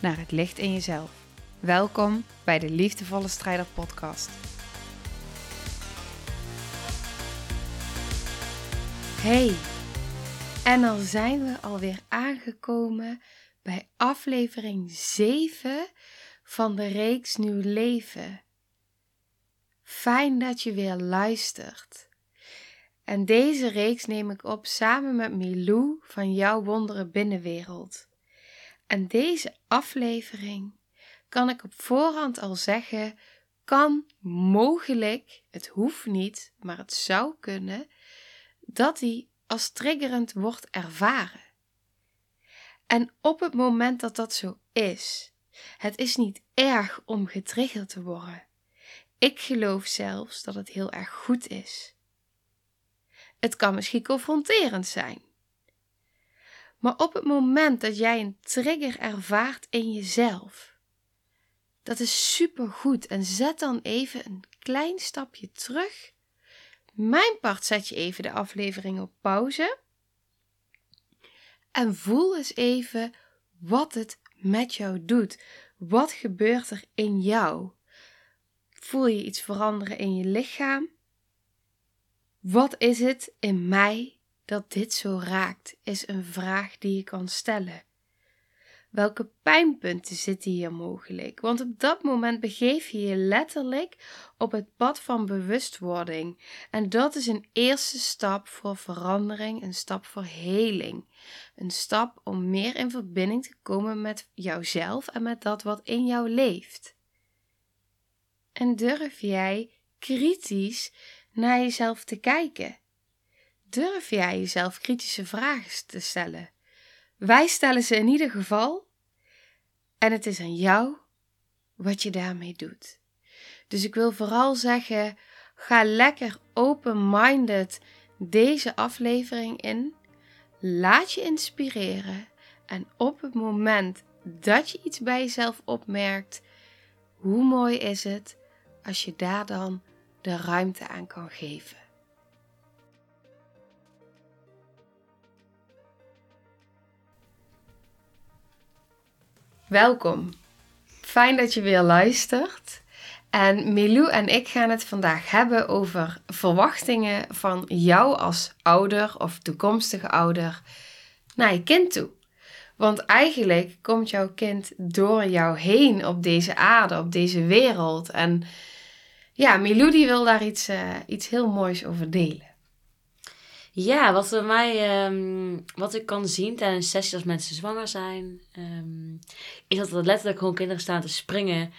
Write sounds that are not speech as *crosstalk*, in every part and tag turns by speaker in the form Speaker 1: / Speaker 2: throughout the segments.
Speaker 1: naar het licht in jezelf. Welkom bij de Liefdevolle Strijder Podcast. Hey, en dan zijn we alweer aangekomen bij aflevering 7 van de reeks Nieuw Leven. Fijn dat je weer luistert. En deze reeks neem ik op samen met Milou van Jouw Wonderen Binnenwereld. En deze aflevering kan ik op voorhand al zeggen, kan mogelijk, het hoeft niet, maar het zou kunnen, dat die als triggerend wordt ervaren. En op het moment dat dat zo is, het is niet erg om getriggerd te worden. Ik geloof zelfs dat het heel erg goed is. Het kan misschien confronterend zijn. Maar op het moment dat jij een trigger ervaart in jezelf, dat is supergoed. En zet dan even een klein stapje terug. Mijn part zet je even de aflevering op pauze. En voel eens even wat het met jou doet. Wat gebeurt er in jou? Voel je iets veranderen in je lichaam? Wat is het in mij dat dit zo raakt, is een vraag die je kan stellen. Welke pijnpunten zitten hier mogelijk? Want op dat moment begeef je je letterlijk op het pad van bewustwording. En dat is een eerste stap voor verandering, een stap voor heling. Een stap om meer in verbinding te komen met jouzelf en met dat wat in jou leeft. En durf jij kritisch naar jezelf te kijken? Durf jij jezelf kritische vragen te stellen? Wij stellen ze in ieder geval. En het is aan jou wat je daarmee doet. Dus ik wil vooral zeggen: ga lekker open-minded deze aflevering in. Laat je inspireren. En op het moment dat je iets bij jezelf opmerkt, hoe mooi is het als je daar dan de ruimte aan kan geven. Welkom. Fijn dat je weer luistert. En Milou en ik gaan het vandaag hebben over verwachtingen van jou als ouder of toekomstige ouder naar je kind toe. Want eigenlijk komt jouw kind door jou heen op deze aarde, op deze wereld. En ja, Milou die wil daar iets, uh, iets heel moois over delen.
Speaker 2: Ja, wat bij mij, um, wat ik kan zien tijdens sessies als mensen zwanger zijn, um, is dat er letterlijk gewoon kinderen staan te springen.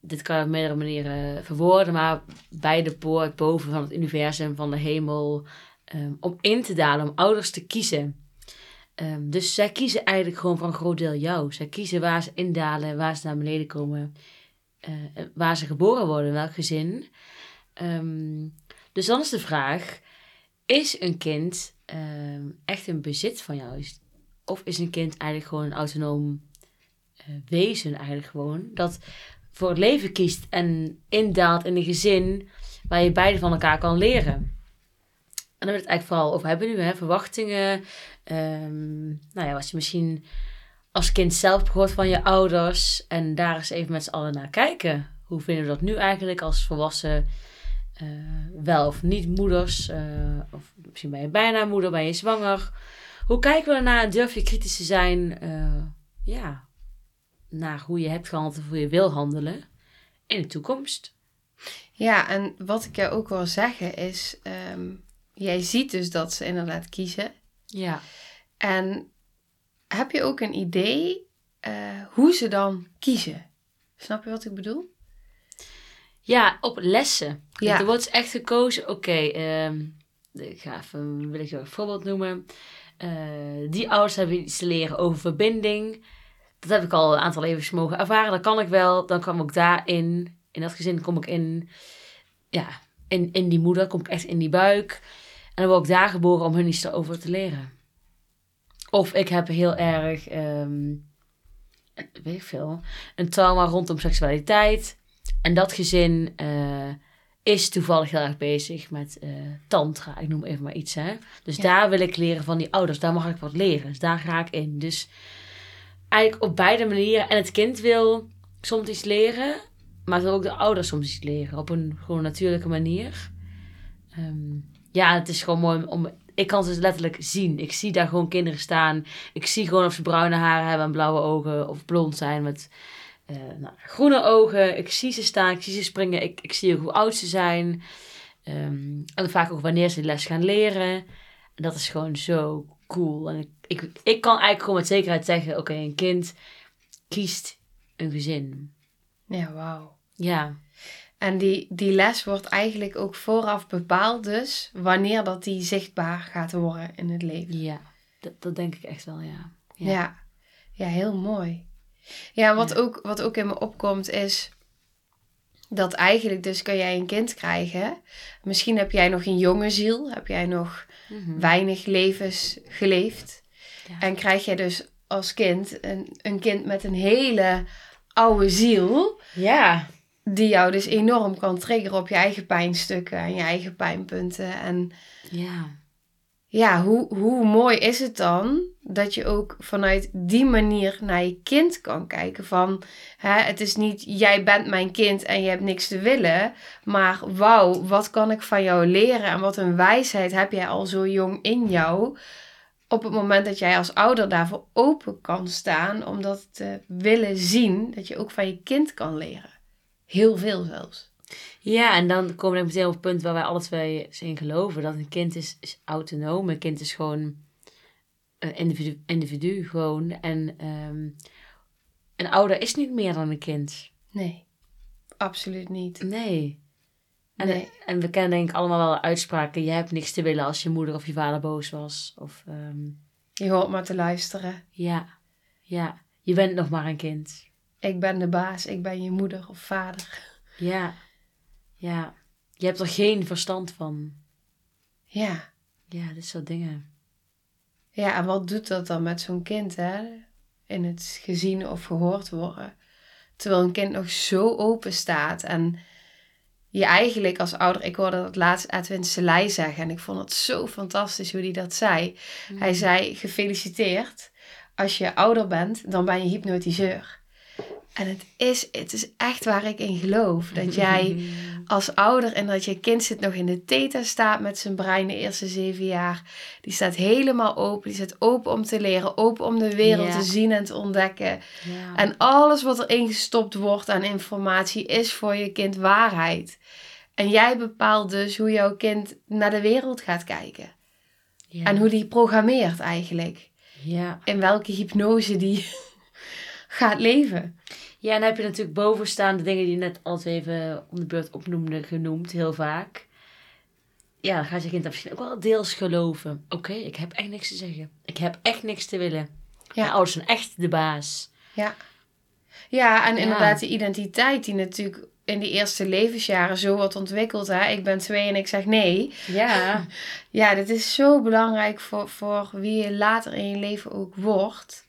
Speaker 2: Dit kan op meerdere manieren verwoorden, maar bij de poort boven van het universum, van de hemel, um, om in te dalen, om ouders te kiezen. dus zij kiezen eigenlijk gewoon voor een groot deel jou. Zij kiezen waar ze indalen, waar ze naar beneden komen, uh, waar ze geboren worden, welk gezin. dus dan is de vraag is een kind ehm, echt een bezit van jou? Of is een kind eigenlijk gewoon een autonoom uh, wezen eigenlijk gewoon? Dat voor het leven kiest en indaalt in een gezin waar je beide van elkaar kan leren. En dan wil het eigenlijk vooral over hebben nu, hè? verwachtingen. Um, nou ja, was je misschien als kind zelf gehoord van je ouders. En daar eens even met z'n allen naar kijken. Hoe vinden we dat nu eigenlijk als volwassen uh, wel of niet moeders. Uh, of misschien ben je bijna moeder, ben je zwanger. Hoe kijken we ernaar? Durf je kritisch te zijn? Uh, ja, naar hoe je hebt gehandeld of hoe je wil handelen in de toekomst.
Speaker 1: Ja, en wat ik jou ook wil zeggen is, um, jij ziet dus dat ze inderdaad kiezen.
Speaker 2: Ja.
Speaker 1: En heb je ook een idee hoe ze dan kiezen? Snap je wat ik bedoel?
Speaker 2: Ja, op lessen. Ja. Er wordt echt gekozen, oké, okay, ehm, ik ga even, wil ik een voorbeeld noemen. Uh, die ouders hebben iets te leren over verbinding. dat heb ik al een aantal levens mogen ervaren. Dat kan ik wel. Dan kwam ik daarin, in dat gezin kom ik in, ja, in, in die moeder, kom ik echt in die buik. En dan word ik daar geboren om hun iets erover te leren. Of ik heb heel erg, ehm, weet ik veel, een trauma rondom seksualiteit. En dat gezin eh, is toevallig heel erg bezig met eh, tantra. Ik noem even maar iets, hè. Dus
Speaker 1: Ja.
Speaker 2: daar wil ik leren van die ouders. Daar mag ik wat leren. Dus daar ga ik in. Dus eigenlijk op beide manieren. En het kind wil soms iets leren. Maar wil ook de ouders soms iets leren. Op een gewoon natuurlijke manier. Ehm, ja, het is gewoon mooi om... Ik kan ze dus letterlijk zien. Ik zie daar gewoon kinderen staan. Ik zie gewoon of ze bruine haren hebben en blauwe ogen. Of blond zijn met eh, nou, groene ogen. Ik zie ze staan. Ik zie ze springen. Ik, ik zie hoe oud ze zijn. Ehm, en vaak ook wanneer ze les gaan leren. En dat is gewoon zo cool. En ik, ik, ik kan eigenlijk gewoon met zekerheid zeggen... Oké, een kind kiest een gezin.
Speaker 1: Ja, wauw.
Speaker 2: Ja.
Speaker 1: En die, die les wordt eigenlijk ook vooraf bepaald dus wanneer dat die zichtbaar gaat worden in het leven.
Speaker 2: Ja. Dat, dat denk ik echt wel, ja.
Speaker 1: Ja, ja, heel mooi. Ja, wat,
Speaker 2: Ja.
Speaker 1: Ook, wat ook in me opkomt is dat eigenlijk dus kan jij een kind krijgen. Misschien heb jij nog een jonge ziel, heb jij nog
Speaker 2: Mhm.
Speaker 1: weinig levens geleefd.
Speaker 2: Ja.
Speaker 1: En krijg jij dus als kind een, een kind met een hele oude ziel,
Speaker 2: Ja.
Speaker 1: die jou dus enorm kan triggeren op je eigen pijnstukken en je eigen pijnpunten. En
Speaker 2: Ja.
Speaker 1: Ja, hoe, hoe mooi is het dan dat je ook vanuit die manier naar je kind kan kijken? Van hè, het is niet jij bent mijn kind en je hebt niks te willen, maar wauw, wat kan ik van jou leren en wat een wijsheid heb jij al zo jong in jou? Op het moment dat jij als ouder daarvoor open kan staan, om dat te willen zien, dat je ook van je kind kan leren. Heel veel zelfs.
Speaker 2: Ja, en dan komen we meteen op het punt waar wij alle twee in geloven. Dat een kind is, is autonoom. Een kind is gewoon een individu, individu gewoon. En ehm, een ouder is niet meer dan een kind.
Speaker 1: Nee, absoluut niet.
Speaker 2: Nee. En,
Speaker 1: Nee.
Speaker 2: en we kennen denk ik allemaal wel uitspraken. Je hebt niks te willen als je moeder of je vader boos was. Of ehm,
Speaker 1: Je hoort maar te luisteren.
Speaker 2: ja, ja. Je bent nog maar een kind.
Speaker 1: Ik ben de baas, ik ben je moeder of vader.
Speaker 2: Ja, ja. Je hebt er geen verstand van.
Speaker 1: Ja.
Speaker 2: Ja, dit soort dingen.
Speaker 1: Ja, en wat doet dat dan met zo'n kind, hè? In het gezien of gehoord worden. Terwijl een kind nog zo open staat en je eigenlijk als ouder... Ik hoorde dat laatst Edwin Selei zeggen en ik vond het zo fantastisch hoe hij dat zei. Hij zei, gefeliciteerd. Als je ouder bent, dan ben je hypnotiseur. En het is, het is echt waar ik in geloof. Dat *laughs* jij als ouder en dat je kind zit nog in de theta staat met zijn brein de eerste zeven jaar. Die staat helemaal open. Die staat open om te leren, open om de wereld
Speaker 2: Ja.
Speaker 1: te zien en te ontdekken.
Speaker 2: Ja.
Speaker 1: En alles wat erin gestopt wordt aan informatie is voor je kind waarheid. En jij bepaalt dus hoe jouw kind naar de wereld gaat kijken.
Speaker 2: ja.
Speaker 1: En hoe die programmeert eigenlijk.
Speaker 2: Ja.
Speaker 1: In welke hypnose die *laughs* gaat leven.
Speaker 2: Ja, en dan heb je natuurlijk bovenstaande dingen die je net al even om de beurt opnoemde, genoemd, heel vaak. Ja, dan gaat je kind dat misschien ook wel deels geloven. Oké, ik heb echt niks te zeggen. Ik heb echt niks te willen.
Speaker 1: Ja.
Speaker 2: Mijn ouders zijn echt de baas.
Speaker 1: Ja. Ja, en
Speaker 2: Ja.
Speaker 1: inderdaad die identiteit die natuurlijk in die eerste levensjaren zo wordt ontwikkeld. Hè? Ik ben twee en ik zeg nee.
Speaker 2: Ja. *laughs*
Speaker 1: Ja, dit is zo belangrijk voor, voor wie je later in je leven ook wordt.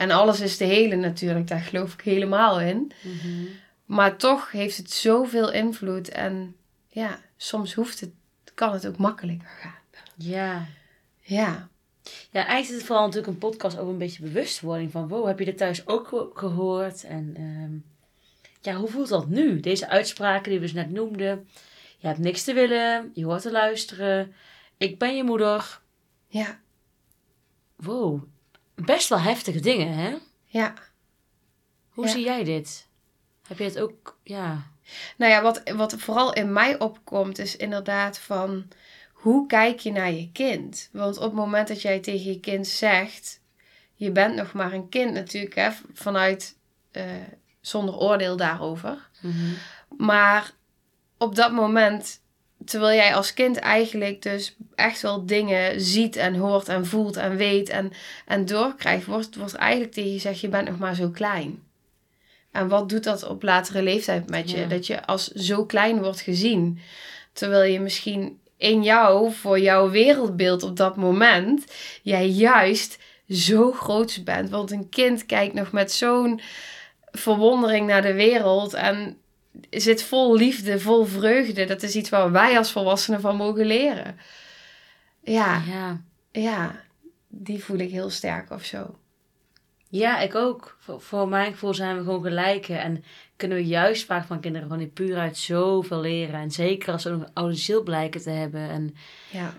Speaker 1: En alles is de hele natuurlijk, daar geloof ik helemaal in.
Speaker 2: Mhm.
Speaker 1: Maar toch heeft het zoveel invloed. En ja, soms hoeft het, kan het ook makkelijker gaan.
Speaker 2: Ja.
Speaker 1: Ja,
Speaker 2: Ja, eigenlijk is het vooral natuurlijk een podcast over een beetje bewustwording van, wow, heb je dit thuis ook ge- gehoord? En ehm, ja, hoe voelt dat nu? Deze uitspraken die we dus net noemden. Je hebt niks te willen, je hoort te luisteren. Ik ben je moeder.
Speaker 1: ja,
Speaker 2: Wow, best wel heftige dingen, hè?
Speaker 1: ja.
Speaker 2: Hoe
Speaker 1: Ja.
Speaker 2: zie jij dit? Heb je het ook, ja.
Speaker 1: Nou ja, wat, wat vooral in mij opkomt is inderdaad van hoe kijk je naar je kind? Want op het moment dat jij tegen je kind zegt, je bent nog maar een kind natuurlijk, hè, vanuit eh, zonder oordeel daarover.
Speaker 2: Mhm.
Speaker 1: Maar op dat moment terwijl jij als kind eigenlijk dus echt wel dingen ziet en hoort en voelt en weet en, en doorkrijgt, wordt, wordt eigenlijk tegen je gezegd, je bent nog maar zo klein. En wat doet dat op latere leeftijd met je?
Speaker 2: Ja.
Speaker 1: Dat je als zo klein wordt gezien. Terwijl je misschien in jou, voor jouw wereldbeeld op dat moment, jij juist zo groot bent. Want een kind kijkt nog met zo'n verwondering naar de wereld en zit vol liefde, vol vreugde. Dat is iets waar wij als volwassenen van mogen leren. Ja,
Speaker 2: Ja.
Speaker 1: ja, die voel ik heel sterk of zo.
Speaker 2: Ja, ik ook. Voor, voor mijn gevoel zijn we gewoon gelijken. En kunnen we juist vaak van kinderen van die puurheid zoveel leren. En zeker als ze ook een oude ziel blijken te hebben. En
Speaker 1: Ja.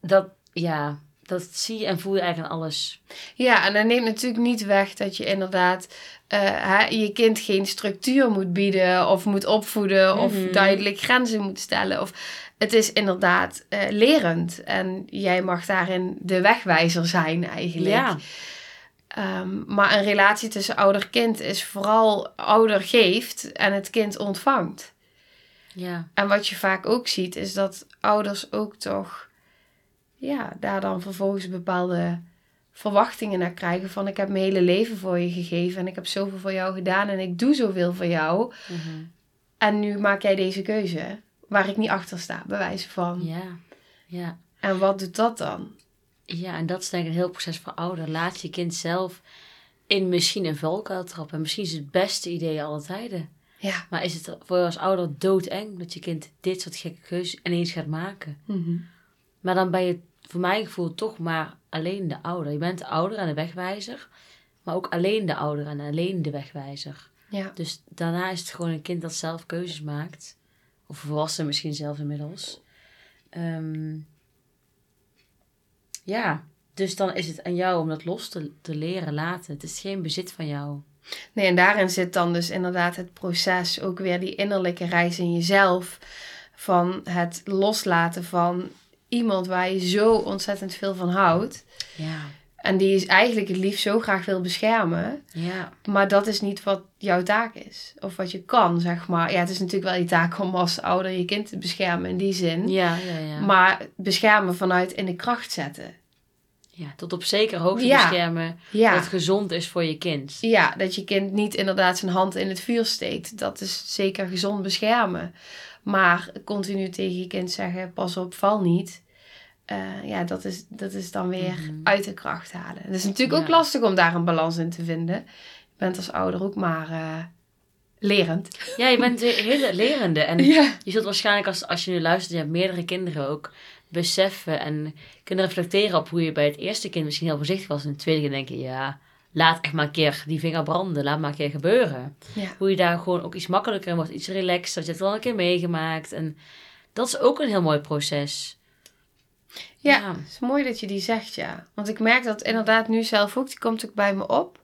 Speaker 2: dat, ja, dat zie je en voel je eigenlijk aan alles.
Speaker 1: Ja, en dat neemt natuurlijk niet weg dat je inderdaad hè, je kind geen structuur moet bieden of moet opvoeden of
Speaker 2: Mhm.
Speaker 1: duidelijk grenzen moet stellen. Of het is inderdaad eh, lerend en jij mag daarin de wegwijzer zijn eigenlijk.
Speaker 2: Ja,
Speaker 1: Ehm, maar een relatie tussen ouder-kind is vooral ouder geeft en het kind ontvangt.
Speaker 2: ja,
Speaker 1: En wat je vaak ook ziet, is dat ouders ook toch, ja, daar dan vervolgens bepaalde verwachtingen naar krijgen. Van ik heb mijn hele leven voor je gegeven en ik heb zoveel voor jou gedaan en ik doe zoveel voor jou.
Speaker 2: mhm.
Speaker 1: En nu maak jij deze keuze waar ik niet achter sta, bij wijze van.
Speaker 2: ja, ja.
Speaker 1: En wat doet dat dan?
Speaker 2: Ja, en dat is denk ik een heel proces voor ouder. Laat je kind zelf in misschien een valkuil trappen. En misschien is het beste idee alle tijden.
Speaker 1: Ja.
Speaker 2: Maar is het voor je als ouder doodeng dat je kind dit soort gekke keuzes ineens gaat maken?
Speaker 1: Mhm.
Speaker 2: Maar dan ben je voor mijn gevoel toch maar alleen de ouder. Je bent de ouder en de wegwijzer. Maar ook alleen de ouder en alleen de wegwijzer.
Speaker 1: Ja.
Speaker 2: Dus daarna is het gewoon een kind dat zelf keuzes maakt. Of volwassen misschien zelf inmiddels. Ehm, ja, dus dan is het aan jou om dat los te, te leren laten. Het is geen bezit van jou.
Speaker 1: Nee, en daarin zit dan dus inderdaad het proces, ook weer die innerlijke reis in jezelf. Van het loslaten van iemand waar je zo ontzettend veel van houdt.
Speaker 2: Ja,
Speaker 1: En die is eigenlijk het liefst zo graag wil beschermen.
Speaker 2: ja,
Speaker 1: Maar dat is niet wat jouw taak is. Of wat je kan, zeg maar. Ja, het is natuurlijk wel je taak om als ouder je kind te beschermen in die zin.
Speaker 2: ja, ja. ja.
Speaker 1: Maar beschermen vanuit in de kracht zetten.
Speaker 2: ja tot op zekere hoogte
Speaker 1: Ja.
Speaker 2: beschermen
Speaker 1: Ja.
Speaker 2: dat het gezond is voor je kind.
Speaker 1: Ja, dat je kind niet inderdaad zijn hand in het vuur steekt. Dat is zeker gezond beschermen. Maar continu tegen je kind zeggen, pas op, val niet. Eh, ja, dat is, dat is dan weer
Speaker 2: Mhm.
Speaker 1: uit de kracht halen. Het is natuurlijk ook lastig om daar een balans in te vinden. Je bent als ouder ook maar eh, lerend.
Speaker 2: Ja, je bent een hele lerende. En *laughs*
Speaker 1: Ja.
Speaker 2: je zult waarschijnlijk als, als je nu luistert, je hebt meerdere kinderen ook, beseffen en kunnen reflecteren op hoe je bij het eerste kind misschien heel voorzichtig was. En het tweede kind denken, ja, laat echt maar een keer die vinger branden. Laat maar een keer gebeuren.
Speaker 1: Ja.
Speaker 2: Hoe je daar gewoon ook iets makkelijker in wordt, iets relaxed. Dat je het wel een keer meegemaakt. En dat is ook een heel mooi proces.
Speaker 1: Ja,
Speaker 2: Ja.
Speaker 1: het is mooi dat je die zegt, ja. Want ik merk dat inderdaad nu zelf ook, die komt ook bij me op.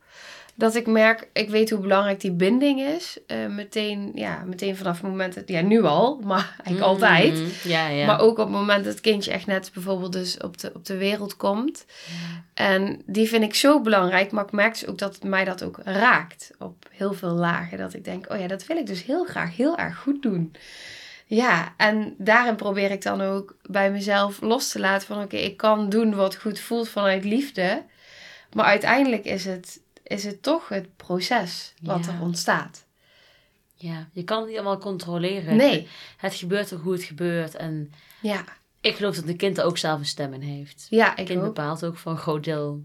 Speaker 1: Dat ik merk, ik weet hoe belangrijk die binding is. Eh, meteen, ja, meteen vanaf het moment, dat, ja nu al, *laughs* maar eigenlijk altijd.
Speaker 2: Mhm. Ja, ja.
Speaker 1: Maar ook op het moment dat het kindje echt net bijvoorbeeld dus op de, op de wereld komt. En die vind ik zo belangrijk, maar ik merk dus ook dat mij dat ook raakt op heel veel lagen. Dat ik denk, oh ja, dat wil ik dus heel graag heel erg goed doen. Ja, en daarin probeer ik dan ook bij mezelf los te laten van oké, ik kan doen wat goed voelt vanuit liefde. Maar uiteindelijk is het, is het toch het proces wat
Speaker 2: Ja.
Speaker 1: er ontstaat.
Speaker 2: ja, je kan het niet allemaal controleren.
Speaker 1: Nee,
Speaker 2: Het gebeurt ook hoe het gebeurt. En
Speaker 1: ja,
Speaker 2: ik geloof dat een kind er ook zelf een stem in heeft.
Speaker 1: ja,
Speaker 2: Een
Speaker 1: ik
Speaker 2: kind
Speaker 1: ook.
Speaker 2: bepaalt ook voor een groot deel.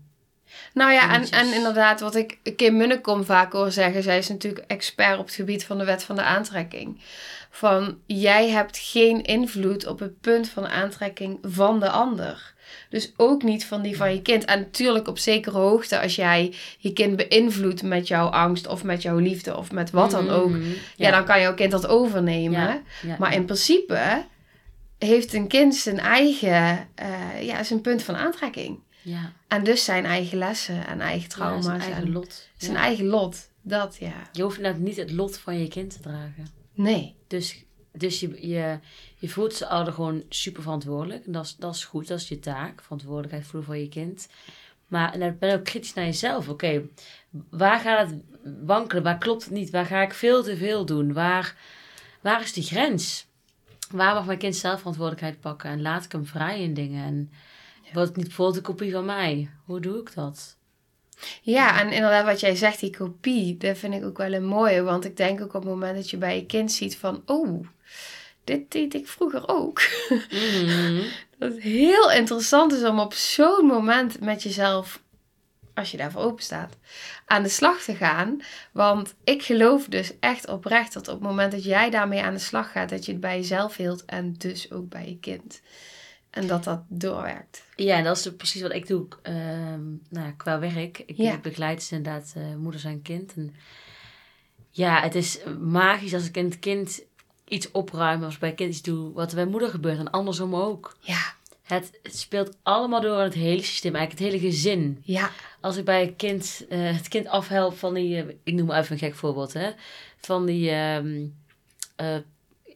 Speaker 1: Nou ja, en, en inderdaad, wat ik Kim Munnekom vaak hoor zeggen, zij is natuurlijk expert op het gebied van de wet van de aantrekking. Van jij hebt geen invloed op het punt van aantrekking van de ander. Dus ook niet van die van je kind. En natuurlijk op zekere hoogte, als jij je kind beïnvloedt met jouw angst of met jouw liefde of met wat dan ook,
Speaker 2: Mhm.
Speaker 1: ja, dan kan jouw kind dat overnemen.
Speaker 2: Ja, ja,
Speaker 1: Maar in principe heeft een kind zijn eigen, eh, ja, zijn punt van aantrekking.
Speaker 2: Ja,
Speaker 1: En dus zijn eigen lessen en eigen trauma's.
Speaker 2: zijn eigen
Speaker 1: en
Speaker 2: lot.
Speaker 1: zijn eigen lot. Dat ja.
Speaker 2: Je hoeft inderdaad niet het lot van je kind te dragen.
Speaker 1: Nee.
Speaker 2: Dus, dus je, je, je voelt ze ouder gewoon super verantwoordelijk. En dat is, dat is goed, dat is je taak. Verantwoordelijkheid voelen voor je kind. Maar en dan ben je ook kritisch naar jezelf. Oké, waar gaat het wankelen? Waar klopt het niet? Waar ga ik veel te veel doen? Waar, waar is die grens? waar mag mijn kind zelf verantwoordelijkheid pakken? En laat ik hem vrij in dingen? En wordt het niet bijvoorbeeld een kopie van mij? Hoe doe ik dat?
Speaker 1: Ja, en inderdaad wat jij zegt, die kopie, dat vind ik ook wel een mooie. Want ik denk ook op het moment dat je bij je kind ziet van... Oh, dit deed ik vroeger ook.
Speaker 2: Mhm. *laughs*
Speaker 1: Dat het heel interessant is om op zo'n moment met jezelf, als je daarvoor open staat, aan de slag te gaan. Want ik geloof dus echt oprecht dat op het moment dat jij daarmee aan de slag gaat, dat je het bij jezelf hield en dus ook bij je kind. En dat dat doorwerkt.
Speaker 2: Ja, en dat is precies wat ik doe ehm, nou, qua werk. Ik
Speaker 1: Ja.
Speaker 2: begeleid dus inderdaad eh, moeders en kind. En ja, het is magisch als ik in het kind iets opruim, als ik bij iets doe wat er bij moeder gebeurt. En andersom ook.
Speaker 1: Ja,
Speaker 2: Het, het speelt allemaal door in het hele systeem, eigenlijk het hele gezin.
Speaker 1: ja,
Speaker 2: Als ik bij een kind, eh, het kind afhelp van die, eh, ik noem maar even een gek voorbeeld, hè. Van die, ehm, eh,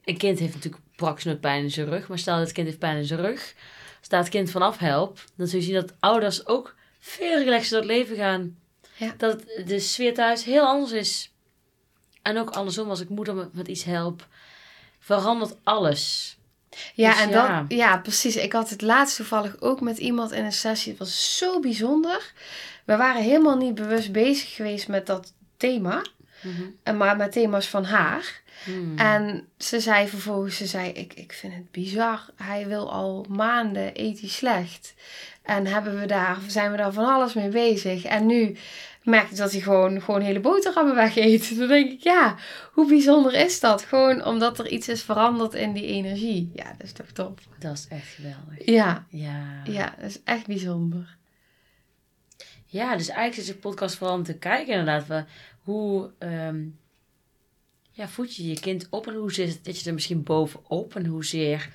Speaker 2: een kind heeft natuurlijk praktisch nooit pijn in zijn rug, maar stel dat het kind heeft pijn in zijn rug, staat het kind vanaf help, dan zul je zien dat ouders ook veel relaxer door het leven gaan.
Speaker 1: Ja.
Speaker 2: Dat de sfeer thuis heel anders is. En ook andersom, als ik moeder met, met iets help, verandert alles.
Speaker 1: Ja,
Speaker 2: Dus
Speaker 1: en
Speaker 2: ja.
Speaker 1: Dat, ja, precies. Ik had het laatst toevallig ook met iemand in een sessie. Het was zo bijzonder. We waren helemaal niet bewust bezig geweest met dat thema. en Maar met thema's van haar.
Speaker 2: Hmm.
Speaker 1: En ze zei vervolgens, ze zei, ik, ik vind het bizar. Hij wil al maanden ethisch slecht. En hebben we daar, zijn we daar van alles mee bezig. En nu merk ik dat hij gewoon, gewoon hele boterhammen weg eet. *laughs* Dan denk ik, ja, hoe bijzonder is dat? Gewoon omdat er iets is veranderd in die energie. Ja, dat is toch top.
Speaker 2: Dat is echt geweldig.
Speaker 1: Ja,
Speaker 2: Ja.
Speaker 1: ja, dat is echt bijzonder.
Speaker 2: Ja, dus eigenlijk is de podcast vooral om te kijken inderdaad. Hoe ehm, ja, voed je je kind op en hoe zit het je er misschien bovenop? En hoezeer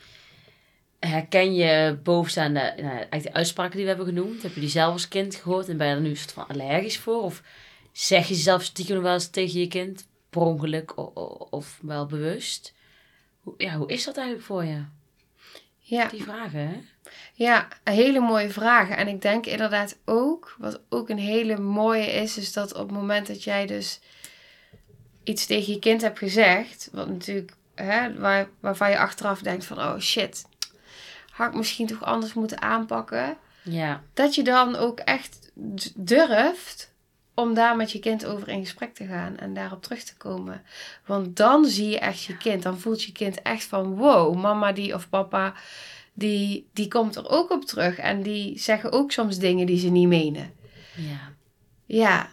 Speaker 2: herken je bovenstaande, nou, eigenlijk de uitspraken die we hebben genoemd. Heb je die zelf als kind gehoord en ben je er nu een soort van allergisch voor? Of zeg je zelf stiekem wel eens tegen je kind, per ongeluk of wel bewust? Hoe, ja, hoe is dat eigenlijk voor je?
Speaker 1: Ja,
Speaker 2: Die vragen, hè?
Speaker 1: ja, hele mooie vragen. En ik denk inderdaad ook, wat ook een hele mooie is, is dat op het moment dat jij dus iets tegen je kind hebt gezegd, wat natuurlijk, hè, waar, waarvan je achteraf denkt van, oh shit, had ik misschien toch anders moeten aanpakken.
Speaker 2: Ja,
Speaker 1: Dat je dan ook echt durft om daar met je kind over in gesprek te gaan en daarop terug te komen. Want dan zie je echt je kind. Dan voelt je kind echt van wow, mama die of papa, die, die komt er ook op terug. En die zeggen ook soms dingen die ze niet menen.
Speaker 2: ja.
Speaker 1: Ja,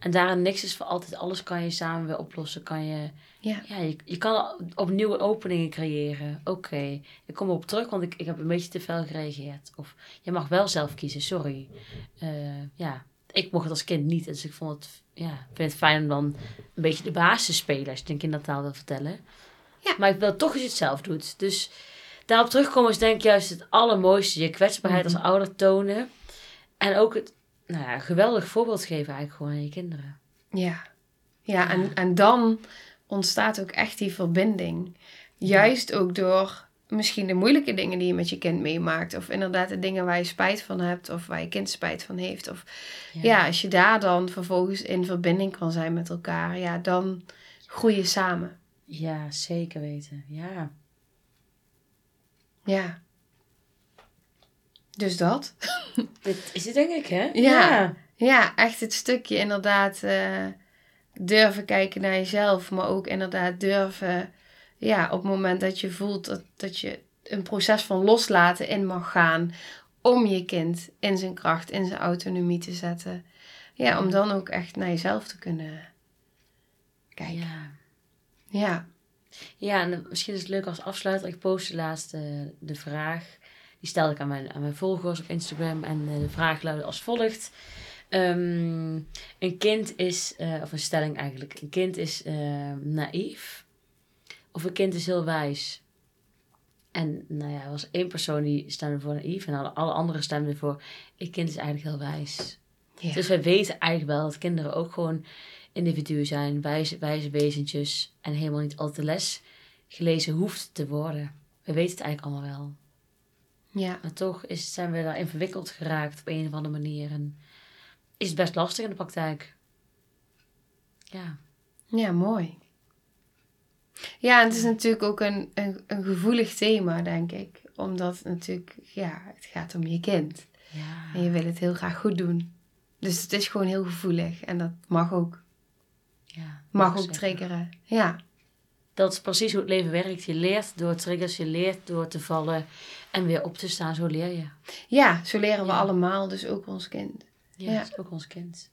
Speaker 2: En daarin niks is voor altijd. Alles kan je samen weer oplossen. Kan je,
Speaker 1: ja,
Speaker 2: ja, je, je kan opnieuw openingen creëren. Oké, ik kom erop terug, want ik, ik heb een beetje te fel gereageerd. Of je mag wel zelf kiezen, sorry. Eh, ja, ik mocht het als kind niet. Dus ik vond het, ja, vind het fijn om dan een beetje de basis te spelen. Als je het in kindertaal wil vertellen.
Speaker 1: Ja.
Speaker 2: Maar ik wil toch je het zelf doet. Dus daarop terugkomen is denk ik juist het allermooiste. Je kwetsbaarheid als ouder tonen. En ook het nou ja, geweldig voorbeeld geven eigenlijk gewoon aan je kinderen.
Speaker 1: ja. Ja, en, en dan ontstaat ook echt die verbinding. Juist ook door misschien de moeilijke dingen die je met je kind meemaakt. Of inderdaad de dingen waar je spijt van hebt. Of waar je kind spijt van heeft. Of ja. als je daar dan vervolgens in verbinding kan zijn met elkaar. Ja, dan groei je samen.
Speaker 2: Ja, zeker weten. Ja.
Speaker 1: Ja. Dus dat. *laughs*
Speaker 2: Dit is het denk ik, hè?
Speaker 1: Ja. Ja, echt het stukje inderdaad eh, durven kijken naar jezelf. Maar ook inderdaad durven, ja, op het moment dat je voelt dat, dat je een proces van loslaten in mag gaan. Om je kind in zijn kracht, in zijn autonomie te zetten. Ja, om dan ook echt naar jezelf te kunnen kijken.
Speaker 2: Ja.
Speaker 1: Ja.
Speaker 2: Ja, en misschien is het leuk als afsluiter. Ik postte laatst eh, de vraag. Die stelde ik aan mijn, aan mijn volgers op Instagram. En eh, de vraag luidde als volgt. Ehm, een kind is, eh, of een stelling eigenlijk. Een kind is eh, naïef. Of een kind is heel wijs. En nou ja, er was één persoon die stemde voor naïef. En alle, alle anderen stemden voor, een kind is eigenlijk heel wijs.
Speaker 1: Ja.
Speaker 2: Dus wij weten eigenlijk wel dat kinderen ook gewoon individuen zijn, wijze, wijze wezentjes en helemaal niet altijd de les gelezen hoeft te worden. We weten het eigenlijk allemaal wel.
Speaker 1: Ja.
Speaker 2: Maar toch is, zijn we daarin verwikkeld geraakt op een of andere manier. En is het best lastig in de praktijk. Ja.
Speaker 1: Ja, mooi. Ja, en het is natuurlijk ook een, een, een gevoelig thema, denk ik. Omdat het natuurlijk, ja, het gaat om je kind.
Speaker 2: Ja.
Speaker 1: En je wil het heel graag goed doen. Dus het is gewoon heel gevoelig. En dat mag ook,
Speaker 2: ja
Speaker 1: mag
Speaker 2: mag
Speaker 1: ook triggeren. Ja,
Speaker 2: Dat is precies hoe het leven werkt. Je leert door triggers, je leert door te vallen en weer op te staan. Zo leer je.
Speaker 1: ja zo leren we
Speaker 2: Ja.
Speaker 1: allemaal, dus ook ons kind.
Speaker 2: Ja, is ook ons kind.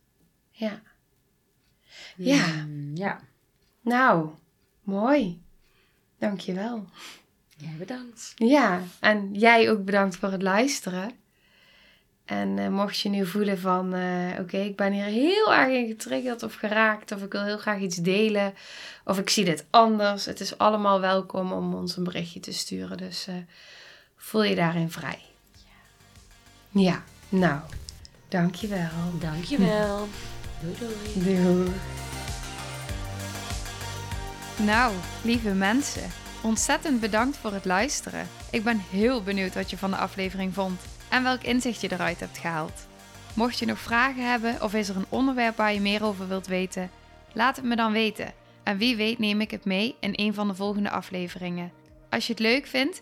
Speaker 1: Ja. Ja.
Speaker 2: Ja.
Speaker 1: Nou, mooi. Dankjewel.
Speaker 2: Ja, bedankt.
Speaker 1: Ja, en jij ook bedankt voor het luisteren. En eh, mocht je nu voelen van, eh, oké, ik ben hier heel erg in getriggerd of geraakt, of ik wil heel graag iets delen, of ik zie dit anders. Het is allemaal welkom om ons een berichtje te sturen, dus eh, voel je daarin vrij. Ja, nou, dankjewel.
Speaker 2: Dankjewel. *laughs* Doei doei.
Speaker 1: Doei.
Speaker 3: Nou, lieve mensen, ontzettend bedankt voor het luisteren. Ik ben heel benieuwd wat je van de aflevering vond en welk inzicht je eruit hebt gehaald. Mocht je nog vragen hebben of is er een onderwerp waar je meer over wilt weten, laat het me dan weten. En wie weet neem ik het mee in een van de volgende afleveringen. Als je het leuk vindt,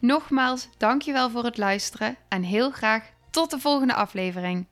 Speaker 3: Nogmaals, dankjewel voor het luisteren en heel graag tot de volgende aflevering.